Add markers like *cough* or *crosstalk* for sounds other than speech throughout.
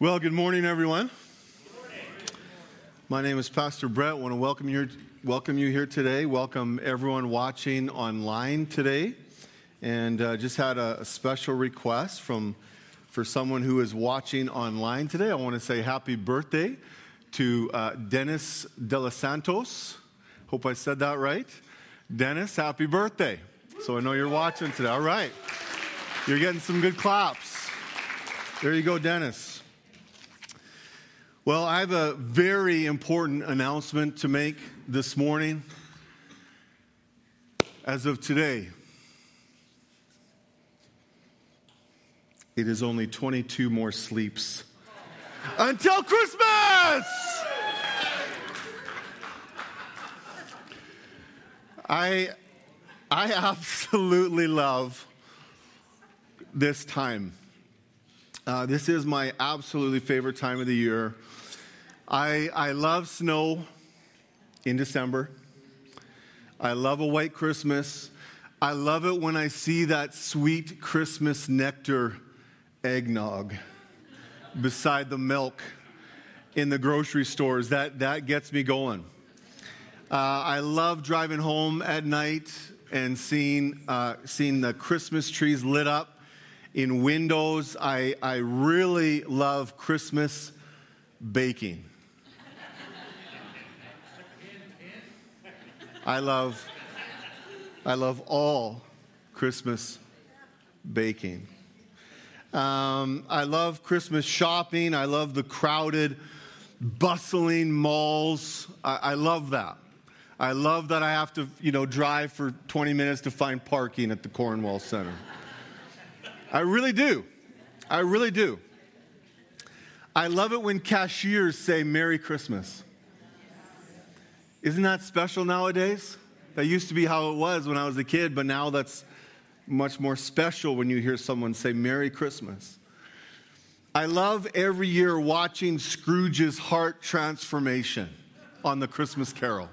Well, good morning, everyone. My name is Pastor Brett. I want to welcome you, welcome you here today. Welcome everyone watching online today. And uh, just had a, a, special request from for someone who is watching online today. I want to say happy birthday to uh, Dennis De Los Santos. Hope I said that right. Dennis, happy birthday. So I know you're watching today. All right. You're getting some good claps. There you go, Dennis. Well, I have a very important announcement to make this morning. As of today, it is only 22 more sleeps until Christmas! I, I absolutely love this time. Uh, this is my absolutely favorite time of the year. I, I love snow in December. I love a white Christmas. I love it when I see that sweet Christmas nectar eggnog beside the milk in the grocery stores. That, that gets me going. Uh, I love driving home at night and seeing, uh, seeing the Christmas trees lit up in windows. I, I really love Christmas baking. I love, I love all Christmas baking. Um, I love Christmas shopping. I love the crowded, bustling malls. I, I love that. I love that I have to, you know, drive for 20 minutes to find parking at the Cornwall Center. I really do. I really do. I love it when cashiers say Merry Christmas. Isn't that special nowadays? That used to be how it was when I was a kid, but now that's much more special when you hear someone say Merry Christmas. I love every year watching Scrooge's heart transformation on the Christmas Carol.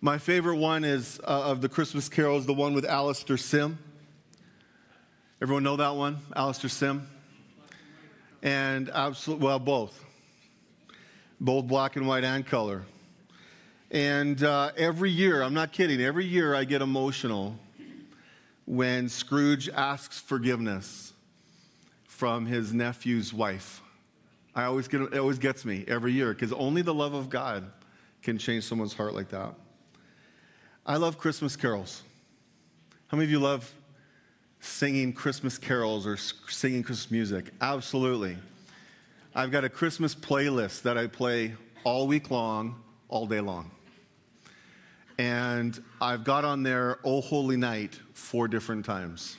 My favorite one is uh, of the Christmas Carol is the one with Alastair Sim. Everyone know that one, Alastair Sim? And absolutely, well, both. Both black and white and color. And uh, every year, I'm not kidding, every year I get emotional when Scrooge asks forgiveness from his nephew's wife. I always get, it always gets me every year because only the love of God can change someone's heart like that. I love Christmas carols. How many of you love singing Christmas carols or singing Christmas music? Absolutely. I've got a Christmas playlist that I play all week long, all day long. And I've got on there Oh Holy Night four different times.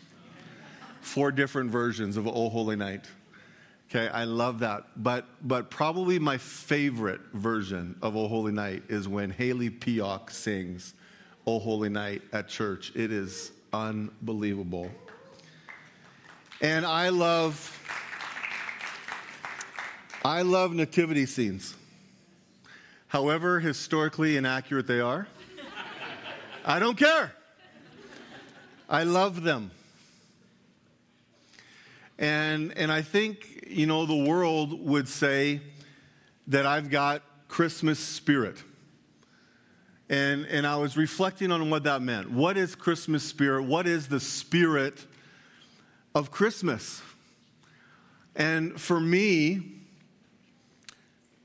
Four different versions of Oh Holy Night. Okay, I love that. But but probably my favorite version of Oh Holy Night is when Haley Peock sings Oh Holy Night at church. It is unbelievable. And I love I love nativity scenes. However historically inaccurate they are. I don't care. I love them. And, and I think, you know, the world would say that I've got Christmas spirit. And, and I was reflecting on what that meant. What is Christmas spirit? What is the spirit of Christmas? And for me,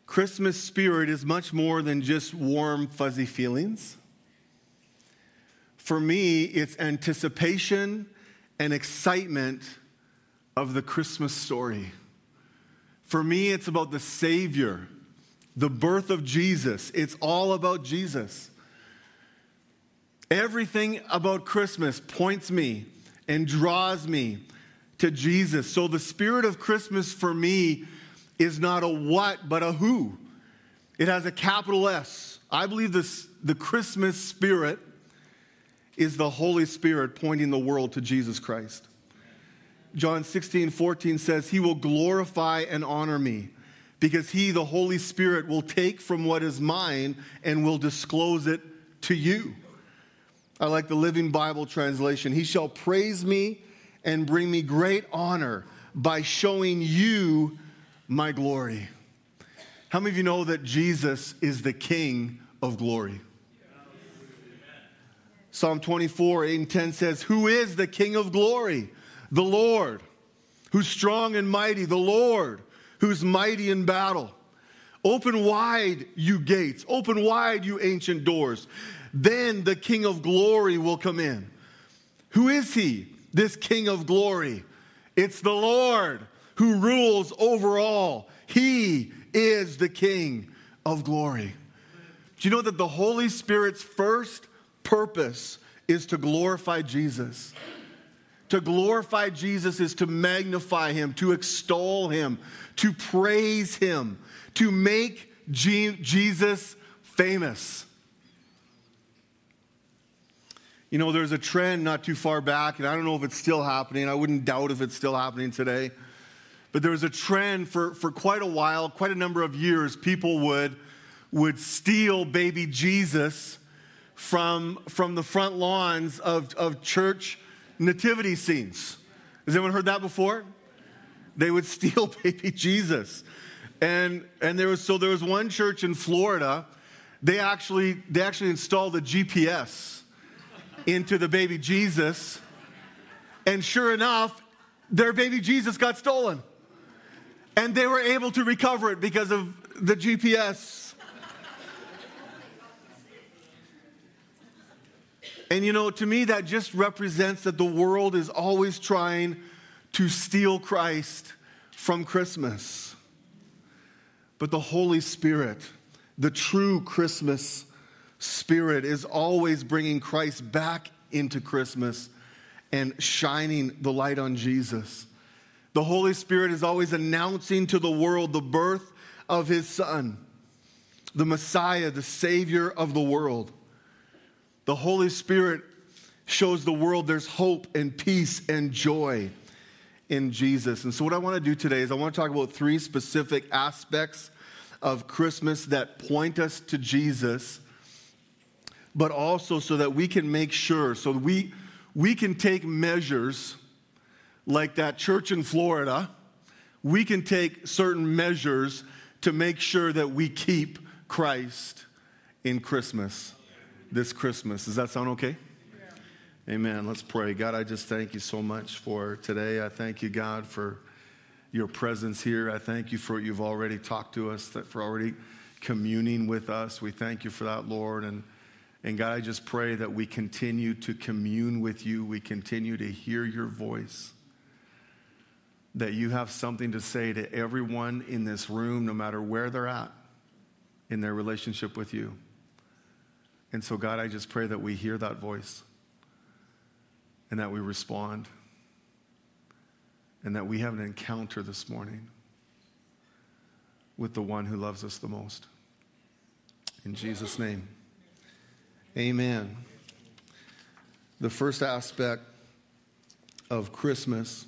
Christmas spirit is much more than just warm, fuzzy feelings. For me, it's anticipation and excitement of the Christmas story. For me, it's about the Savior, the birth of Jesus. It's all about Jesus. Everything about Christmas points me and draws me to Jesus. So the spirit of Christmas for me is not a what, but a who. It has a capital S. I believe this, the Christmas spirit is the Holy Spirit pointing the world to Jesus Christ. John 16, 14 says, He will glorify and honor me because He, the Holy Spirit, will take from what is mine and will disclose it to you. I like the Living Bible translation. He shall praise me and bring me great honor by showing you my glory. How many of you know that Jesus is the King of glory? Psalm 24, 8 and 10 says, Who is the King of glory? The Lord, who's strong and mighty, the Lord, who's mighty in battle. Open wide, you gates. Open wide, you ancient doors. Then the King of glory will come in. Who is he, this King of glory? It's the Lord who rules over all. He is the King of glory. Do you know that the Holy Spirit's first purpose is to glorify Jesus? To glorify Jesus is to magnify him, to extol him, to praise him, to make Jesus famous. You know, there's a trend not too far back, and I don't know if it's still happening. I wouldn't doubt if it's still happening today. But there was a trend for, for quite a while, quite a number of years, people would, would steal baby Jesus from, from the front lawns of, of church nativity scenes. Has anyone heard that before? They would *laughs* steal baby Jesus. And, and there was, so there was one church in Florida, they actually, they actually installed a GPS into the baby Jesus. And sure enough, their baby Jesus got stolen. And they were able to recover it because of the GPS And you know, to me, that just represents that the world is always trying to steal Christ from Christmas. But the Holy Spirit, the true Christmas Spirit, is always bringing Christ back into Christmas and shining the light on Jesus. The Holy Spirit is always announcing to the world the birth of His Son, the Messiah, the Savior of the world. The Holy Spirit shows the world there's hope and peace and joy in Jesus. And so, what I want to do today is I want to talk about three specific aspects of Christmas that point us to Jesus, but also so that we can make sure, so we, we can take measures like that church in Florida. We can take certain measures to make sure that we keep Christ in Christmas this Christmas. Does that sound okay? Yeah. Amen. Let's pray. God, I just thank you so much for today. I thank you, God, for your presence here. I thank you for you've already talked to us, for already communing with us. We thank you for that, Lord. And, and God, I just pray that we continue to commune with you. We continue to hear your voice. That you have something to say to everyone in this room, no matter where they're at in their relationship with you. And so, God, I just pray that we hear that voice and that we respond and that we have an encounter this morning with the one who loves us the most. In Jesus' name, amen. The first aspect of Christmas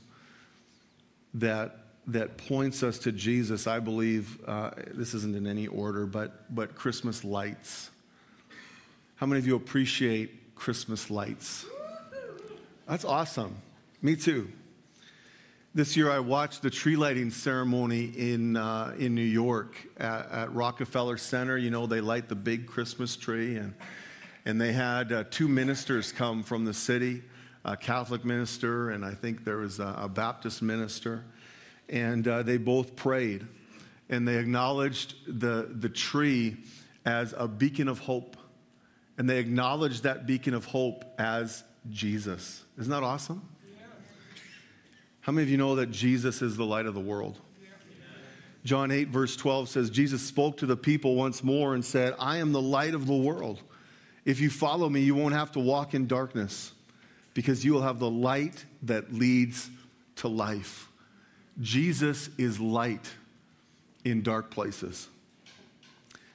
that, that points us to Jesus, I believe, uh, this isn't in any order, but, but Christmas lights. How many of you appreciate Christmas lights? That's awesome. Me too. This year I watched the tree lighting ceremony in, uh, in New York at, at, Rockefeller Center. You know, they light the big Christmas tree, and, and they had uh, two ministers come from the city a Catholic minister, and I think there was a, a Baptist minister. And uh, they both prayed, and they acknowledged the, the tree as a beacon of hope and they acknowledged that beacon of hope as Jesus. Isn't that awesome? How many of you know that Jesus is the light of the world? John 8, verse 12 says, Jesus spoke to the people once more and said, I am the light of the world. If you follow me, you won't have to walk in darkness because you will have the light that leads to life. Jesus is light in dark places.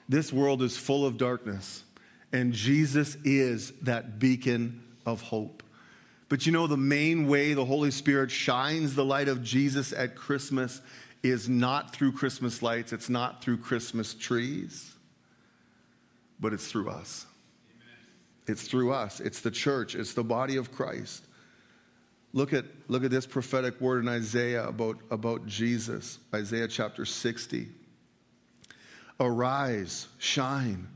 This world is full of darkness. And Jesus is that beacon of hope. But you know, the main way the Holy Spirit shines the light of Jesus at Christmas is not through Christmas lights, it's not through Christmas trees, but it's through us. It's through us. It's the church, it's the body of Christ. Look at, look at this prophetic word in Isaiah about, about Jesus, Isaiah chapter 60. Arise, shine,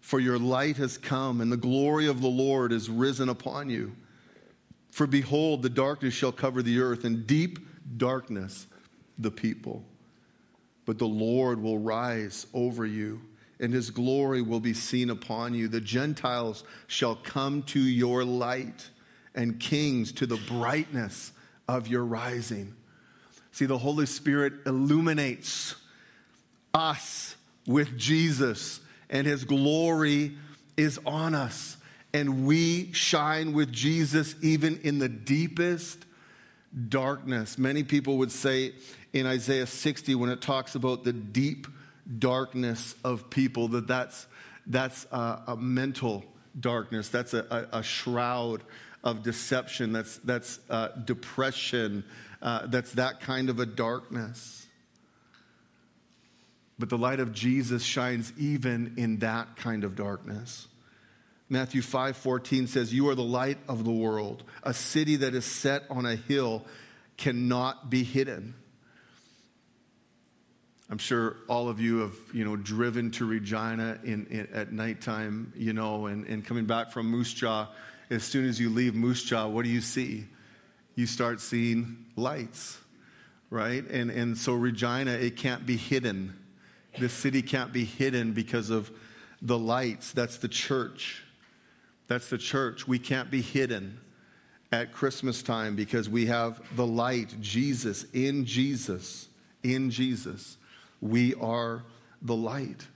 for your light has come, and the glory of the Lord is risen upon you. For behold, the darkness shall cover the earth, and deep darkness the people. But the Lord will rise over you, and his glory will be seen upon you. The Gentiles shall come to your light, and kings to the brightness of your rising. See, the Holy Spirit illuminates us with Jesus, and his glory is on us. And we shine with Jesus even in the deepest darkness. Many people would say in Isaiah 60 when it talks about the deep darkness of people that that's, that's a, a mental darkness, that's a, a, a, shroud of deception, that's, that's uh, depression, uh, that's that kind of a darkness. But the light of Jesus shines even in that kind of darkness. Matthew 5:14 says, "You are the light of the world. A city that is set on a hill cannot be hidden." I'm sure all of you have, you know, driven to Regina in, in, at nighttime, you know, and, and coming back from Moose Jaw. As soon as you leave Moose Jaw, what do you see? You start seeing lights, right? And, and so Regina, it can't be hidden. The city can't be hidden because of the lights. That's the church. That's the church. We can't be hidden at Christmas time because we have the light, Jesus, in Jesus, in Jesus we are the light.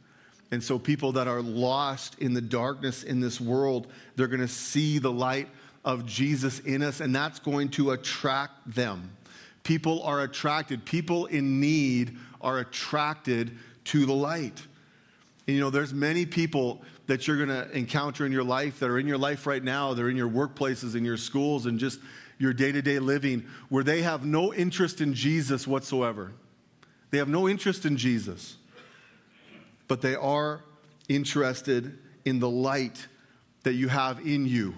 And so, people that are lost in the darkness in this world, they're going to see the light of Jesus in us, and that's going to attract them. People are attracted, people in need are attracted to the light. And, you know, there's many people that you're going to encounter in your life that are in your life right now, they're in your workplaces, in your schools, and just your day to day living, where they have no interest in Jesus whatsoever. They have no interest in Jesus, but they are interested in the light that you have in you.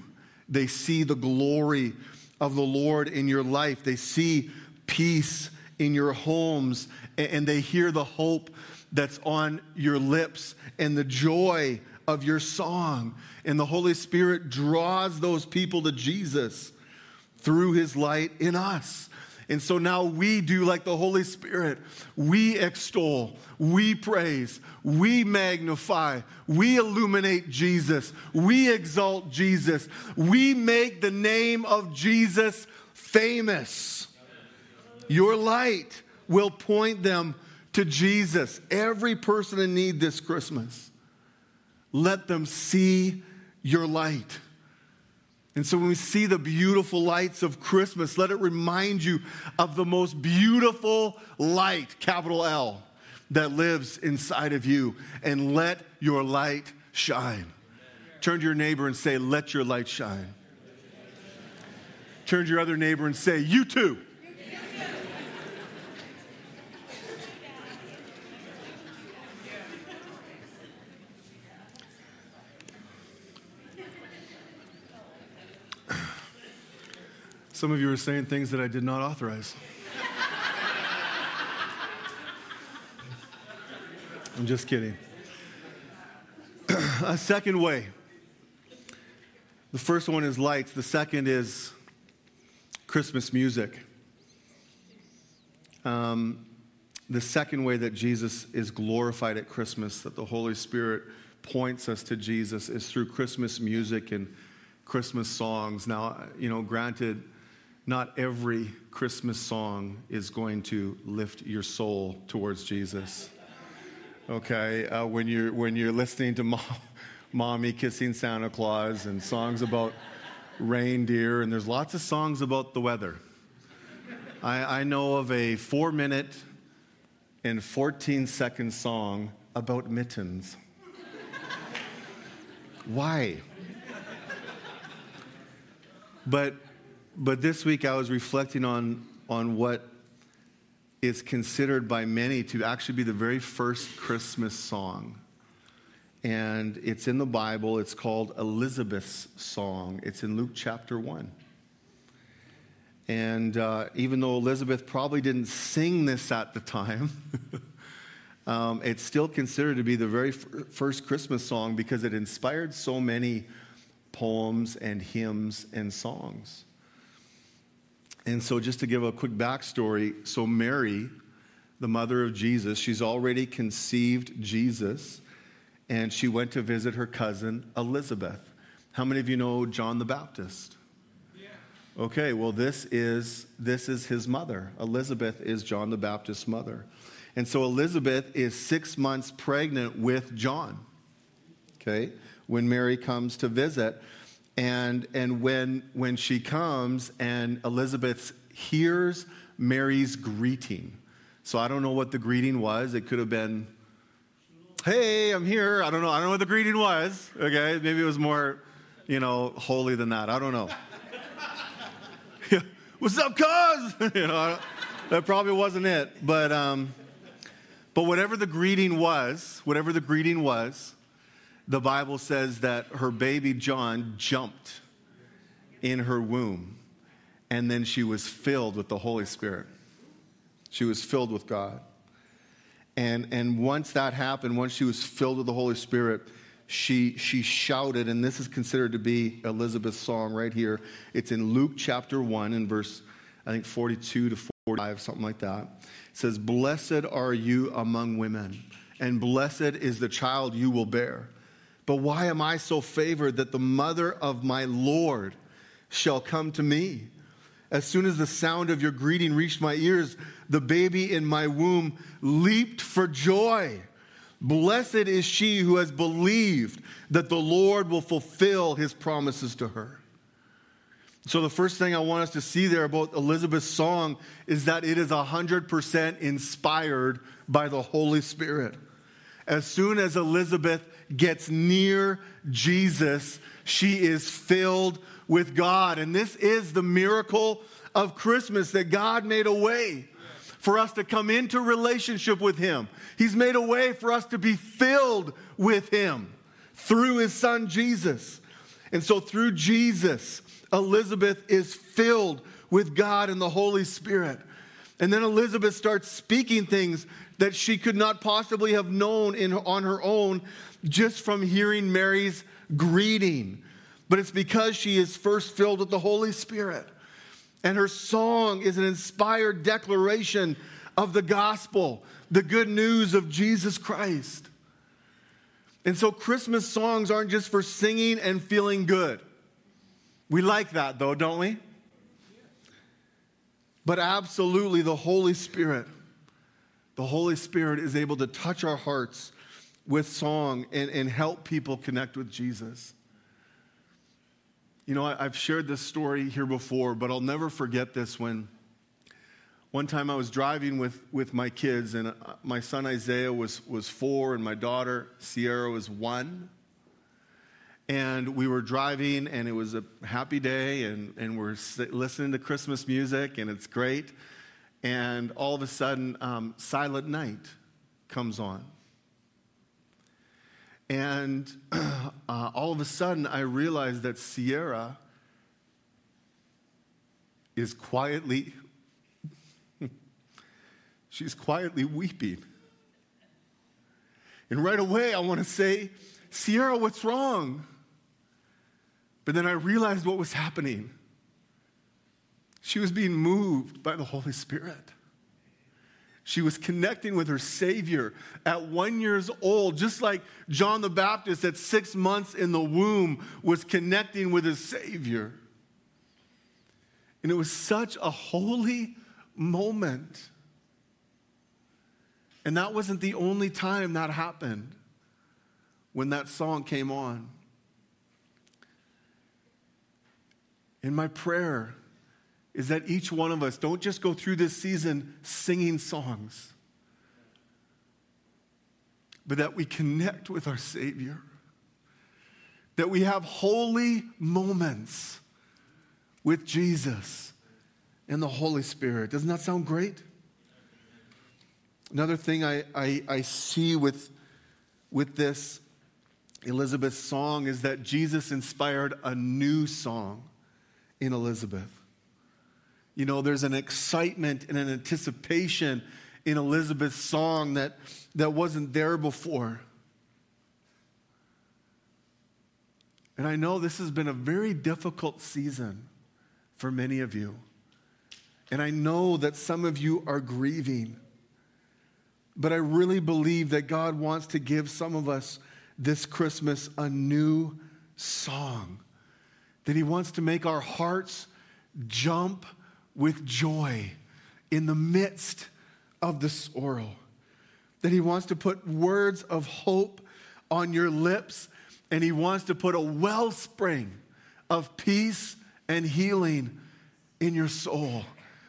They see the glory of the Lord in your life. They see peace in your homes, and they hear the hope that's on your lips and the joy of your song. And the Holy Spirit draws those people to Jesus through his light in us. And so now we do like the Holy Spirit. We extol, we praise, we magnify, we illuminate Jesus, we exalt Jesus, we make the name of Jesus famous. Your light will point them to Jesus. Every person in need this Christmas, let them see your light. And so when we see the beautiful lights of Christmas, let it remind you of the most beautiful light, capital L, that lives inside of you. And let your light shine. Turn to your neighbor and say, Let your light shine. Turn to your other neighbor and say, You too. Some of you are saying things that I did not authorize. I'm just kidding. *clears throat* a second way. The first one is lights, the second is Christmas music. Um, the second way that Jesus is glorified at Christmas, that the Holy Spirit points us to Jesus, is through Christmas music and Christmas songs. Now, you know, granted, not every Christmas song is going to lift your soul towards Jesus. Okay, uh, when you're when you're listening to mom, *laughs* mommy kissing Santa Claus and songs about reindeer, and there's lots of songs about the weather. I, I know of a four minute and 14 second song about mittens. Why? But but this week I was reflecting on, on what is considered by many to actually be the very first Christmas song. And it's in the Bible. It's called Elizabeth's Song. It's in Luke chapter 1. And uh, even though Elizabeth probably didn't sing this at the time, *laughs* um, it's still considered to be the very f- first Christmas song because it inspired so many poems and hymns and songs. And so, just to give a quick backstory so, Mary, the mother of Jesus, she's already conceived Jesus, and she went to visit her cousin Elizabeth. How many of you know John the Baptist? Okay, well, this is, this is his mother. Elizabeth is John the Baptist's mother. And so Elizabeth is six months pregnant with John, okay, when Mary comes to visit. And, and when, when she comes and Elizabeth hears Mary's greeting. So I don't know what the greeting was. It could have been, hey, I'm here. I don't know. I don't know what the greeting was. Okay, maybe it was more, you know, holy than that. I don't know. *laughs* What's up, cuz? *laughs* you know, that probably wasn't it. But, um, but whatever the greeting was, whatever the greeting was, the Bible says that her baby John jumped in her womb, and then she was filled with the Holy Spirit. She was filled with God. And, and once that happened, once she was filled with the Holy Spirit, she, she shouted, and this is considered to be Elizabeth's song right here. It's in Luke chapter 1 in verse, I think, 42 to 45, something like that. It says, Blessed are you among women, and blessed is the child you will bear. But why am I so favored that the mother of my Lord shall come to me? As soon as the sound of your greeting reached my ears, the baby in my womb leaped for joy. Blessed is she who has believed that the Lord will fulfill his promises to her. So, the first thing I want us to see there about Elizabeth's song is that it is 100% inspired by the Holy Spirit. As soon as Elizabeth gets near Jesus, she is filled with God. And this is the miracle of Christmas that God made a way for us to come into relationship with Him. He's made a way for us to be filled with Him through His Son Jesus. And so, through Jesus, Elizabeth is filled with God and the Holy Spirit. And then Elizabeth starts speaking things that she could not possibly have known in, on her own just from hearing Mary's greeting. But it's because she is first filled with the Holy Spirit. And her song is an inspired declaration of the gospel, the good news of Jesus Christ. And so Christmas songs aren't just for singing and feeling good. We like that though, don't we? But absolutely, the Holy Spirit, the Holy Spirit is able to touch our hearts with song and, and help people connect with Jesus. You know, I, have shared this story here before, but I'll never forget this when one time I was driving with, with my kids, and uh, my son Isaiah was, was four, and my daughter Sierra was one. And we were driving, and it was a happy day, and, and we're listening to Christmas music, and it's great. And all of a sudden, um, Silent Night comes on. And *clears throat* uh, all of a sudden, I realized that Sierra is quietly, *laughs* she's quietly weeping. And right away, I want to say, Sierra, what's wrong? But then I realized what was happening. She was being moved by the Holy Spirit. She was connecting with her Savior at one years old, just like John the Baptist at six months in the womb was connecting with his Savior. And it was such a holy moment. And that wasn't the only time that happened when that song came on. In my prayer is that each one of us don't just go through this season singing songs, but that we connect with our Savior, that we have holy moments with Jesus and the Holy Spirit. Doesn't that sound great? Another thing I, I, I see with, with this Elizabeth song is that Jesus inspired a new song in Elizabeth. You know, there's an excitement and an anticipation in Elizabeth's song that, that wasn't there before. And I know this has been a very difficult season for many of you. And I know that some of you are grieving. But I really believe that God wants to give some of us this Christmas a new song. That He wants to make our hearts jump with joy in the midst of the sorrow. That He wants to put words of hope on your lips and He wants to put a wellspring of peace and healing in your soul.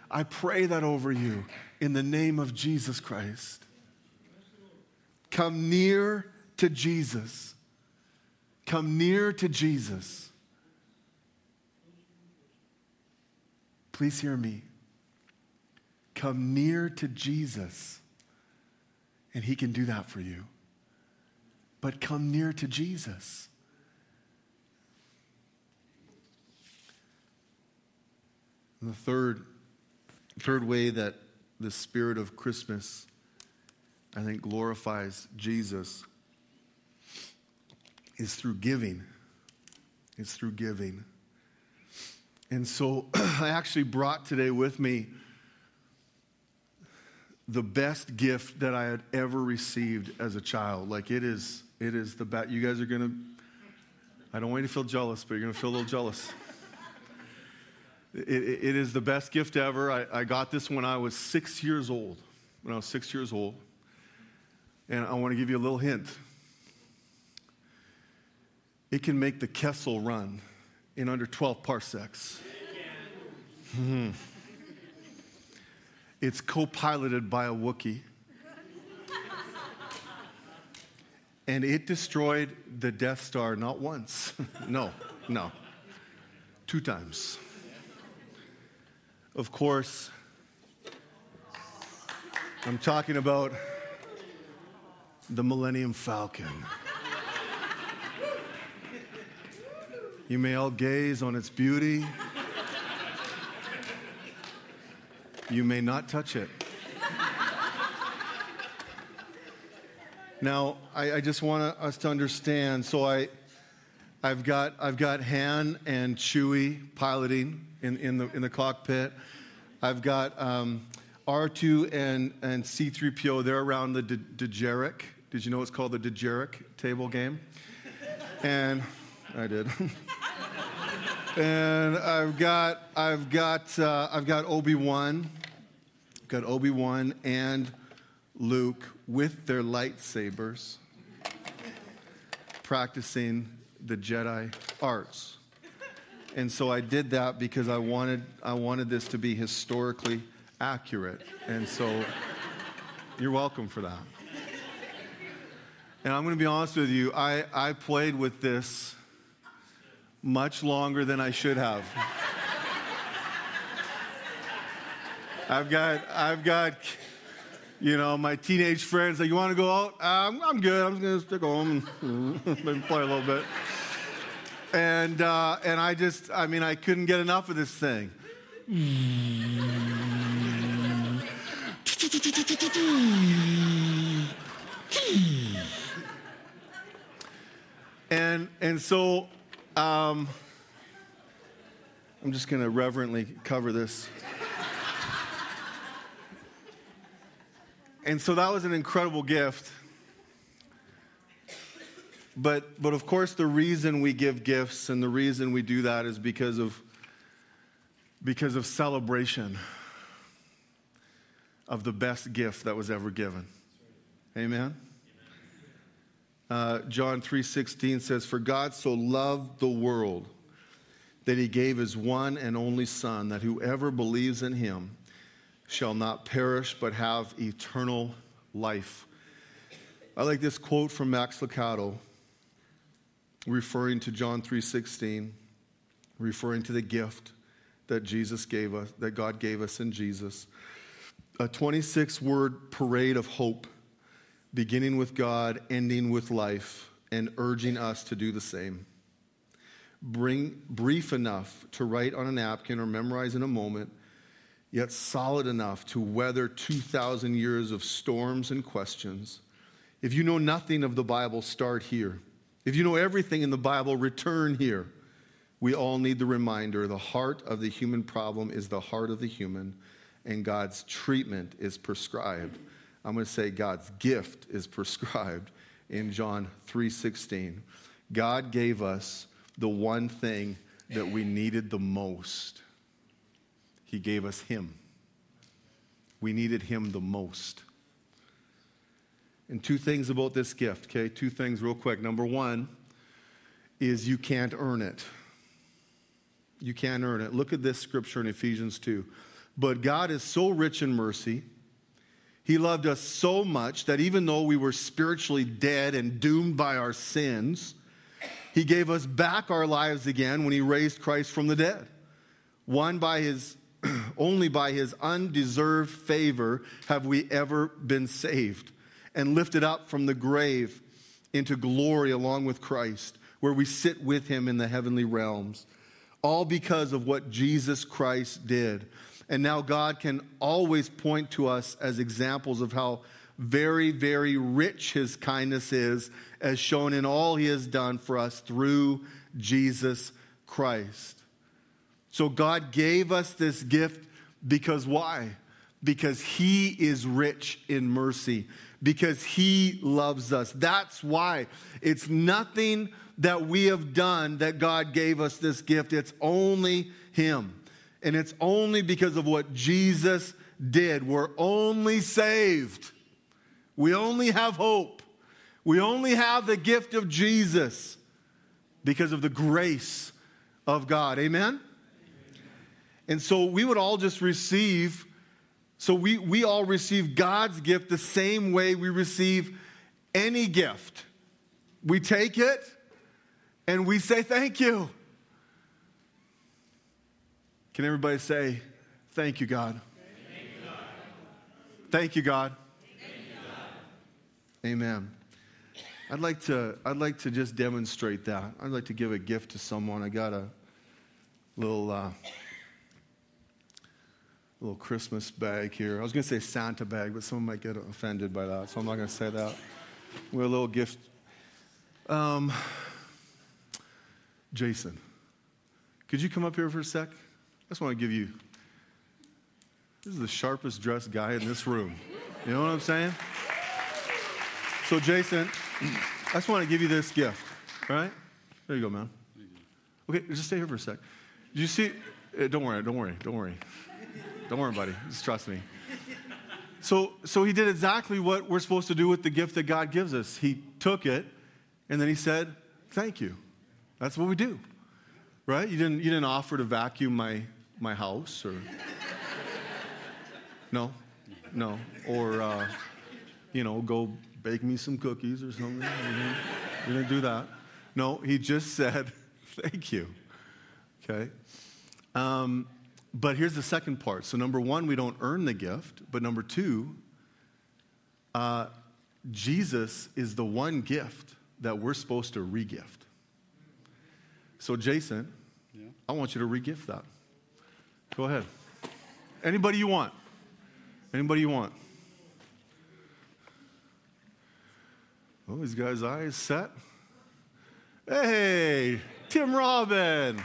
I pray that over you in the name of Jesus Christ. Come near to Jesus. Come near to Jesus. Please hear me. Come near to Jesus, and He can do that for you. But come near to Jesus. And the third, third way that the spirit of Christmas, I think, glorifies Jesus is through giving. It's through giving. And so *clears throat* I actually brought today with me the best gift that I had ever received as a child. Like it is, it is the best. You guys are gonna. I don't want you to feel jealous, but you're gonna feel a little jealous. It, it, is the best gift ever. I, I got this when I was six years old. When I was six years old, and I want to give you a little hint. It can make the Kessel run in under 12 parsecs. Mm-hmm. It's co piloted by a Wookiee. and it destroyed the Death Star not once, *laughs* no, no, two times. Of course, I'm talking about the Millennium Falcon. You may all gaze on its beauty. You may not touch it. Now, I, I just want us to understand. So I, I've got, I've got Han and Chewie piloting in, in, the, in the cockpit. I've got um, R2 and, and C3PO. They're around the Dejarik. Did you know it's called the Dejarik table game? And I did. *laughs* and I've got I've got uh, I've got Obi Wan, got Obi Wan and Luke with their lightsabers, practicing the Jedi arts. And so I did that because I wanted I wanted this to be historically accurate. And so you're welcome for that. And I'm going to be honest with you, I, I played with this much longer than I should have. I've got, I've got, you know, my teenage friends like, you want to go out? I'm, I'm good. I'm just to stick home and *laughs* play a little bit. And, uh, and I just, I mean, I couldn't get enough of this thing. And, and so um, I'm just going to reverently cover this. and so that was an incredible gift. But, but of course, the reason we give gifts and the reason we do that is because of, because of celebration of the best gift that was ever given. Amen? Uh, John 3:16 says, "For God so loved the world that he gave his one and only Son, that whoever believes in him shall not perish but have eternal life." I like this quote from Max Lucado, referring to John 3:16, referring to the gift that Jesus gave us, that God gave us in Jesus. A 26 word parade of hope beginning with God, ending with life, and urging us to do the same. Bring brief enough to write on a napkin or memorize in a moment, yet solid enough to weather 2,000 years of storms and questions. If you know nothing of the Bible, start here. If you know everything in the Bible, return here. We all need the reminder the heart of the human problem is the heart of the human, and God's treatment is prescribed. I'm going to say God's gift is prescribed in John 3:16. God gave us the one thing that we needed the most. He gave us him. We needed him the most. And two things about this gift, okay? Two things real quick. Number 1 is you can't earn it. You can't earn it. Look at this scripture in Ephesians 2. But God is so rich in mercy, He loved us so much that even though we were spiritually dead and doomed by our sins, He gave us back our lives again when He raised Christ from the dead. One by His *clears throat* only by his undeserved favor have we ever been saved and lifted up from the grave into glory along with Christ, where we sit with him in the heavenly realms all because of what Jesus Christ did. And now God can always point to us as examples of how very, very rich his kindness is, as shown in all he has done for us through Jesus Christ. So God gave us this gift because why? Because he is rich in mercy, because he loves us. That's why. It's nothing that we have done that God gave us this gift. It's only Him. And it's only because of what Jesus did. We're only saved. We only have hope. We only have the gift of Jesus because of the grace of God. Amen? And so we would all just receive, so we, we all receive God's gift the same way we receive any gift. We take it and we say thank you. Can everybody say, Thank you, God? Thank you, God. Thank you, God. Amen. I'd like, to, I'd like to just demonstrate that. I'd like to give a gift to someone. I got a little, uh, little Christmas bag here. I was going to say Santa bag, but someone might get offended by that, so I'm not going to say that. We're a little gift. Um, Jason, could you come up here for a sec? I just want to give you. This is the sharpest dressed guy in this room. You know what I'm saying? So, Jason, *clears throat* I just want to give you this gift. Right? There you go, man. Okay, just stay here for a sec. Did you see? Uh, don't worry, don't worry, don't worry. Don't worry, buddy. Just trust me. So, so he did exactly what we're supposed to do with the gift that God gives us. He took it, and then he said, Thank you. That's what we do, right? You didn't, you didn't offer to vacuum my, my house or. No, no. Or, uh, you know, go bake me some cookies or something. You didn't, do that. No, he just said, *laughs* thank you. Okay? Um, but here's the second part. So, number one, we don't earn the gift. But number two, uh, Jesus is the one gift that we're supposed to regift. So, Jason, yeah. I want you to regift that. Go ahead. Anybody you want. Anybody you want. Oh, these guys' eyes set. Hey, Tim Robin.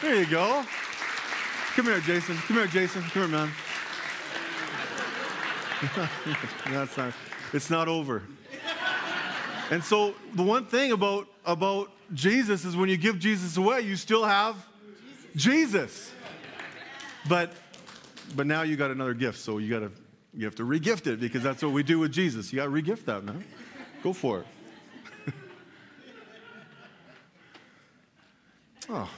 There you go. Come here, Jason. Come here, Jason. Come here, man. *laughs* That's not, it's not over. And so the one thing about, about Jesus is when you give Jesus away, you still have Jesus. But but now you got another gift, so you got to you have to regift it because that's what we do with Jesus. You got to regift that, man. Go for it. *laughs* oh.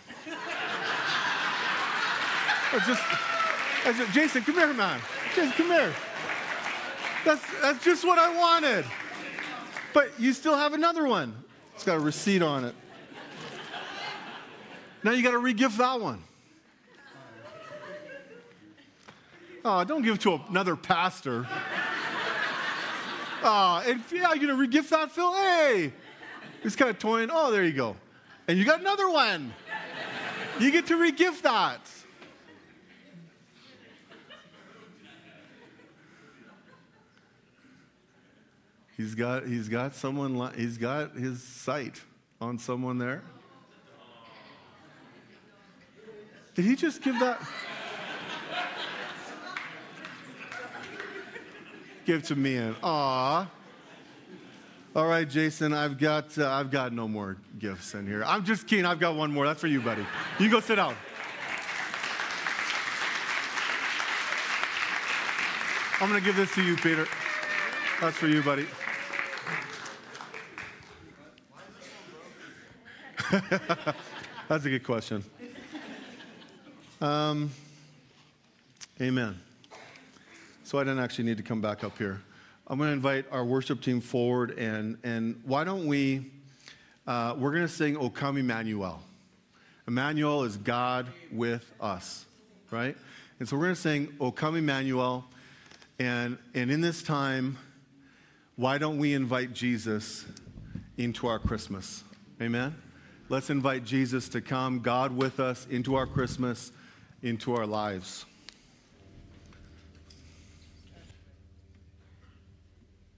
That's just, just, Jason, come here, man. Jason, come here. That's, that's just what I wanted. But you still have another one. It's got a receipt on it. Now you got to regift that one. Oh, don't give it to another pastor. oh, and yeah, you're going to regift that, Phil? Hey! He's kind of toying. Oh, there you go. And you got another one. You get to regift that. He's got, he's got someone, he's got his sight on someone there. Did he just give that? Give to me and aw. All right, Jason, I've got, uh, I've got no more gifts in here. I'm just kidding. I've got one more. That's for you, buddy. You go sit down. I'm going to give this to you, Peter. That's for you, buddy. *laughs* That's a good question. Um, amen. So I didn't actually need to come back up here. I'm going to invite our worship team forward, and, and why don't we? Uh, we're going to sing O Come Emmanuel. Emmanuel is God with us, right? And so we're going to sing O Come Emmanuel. And, and in this time, why don't we invite Jesus into our Christmas? Amen? Let's invite Jesus to come, God with us, into our Christmas, into our lives.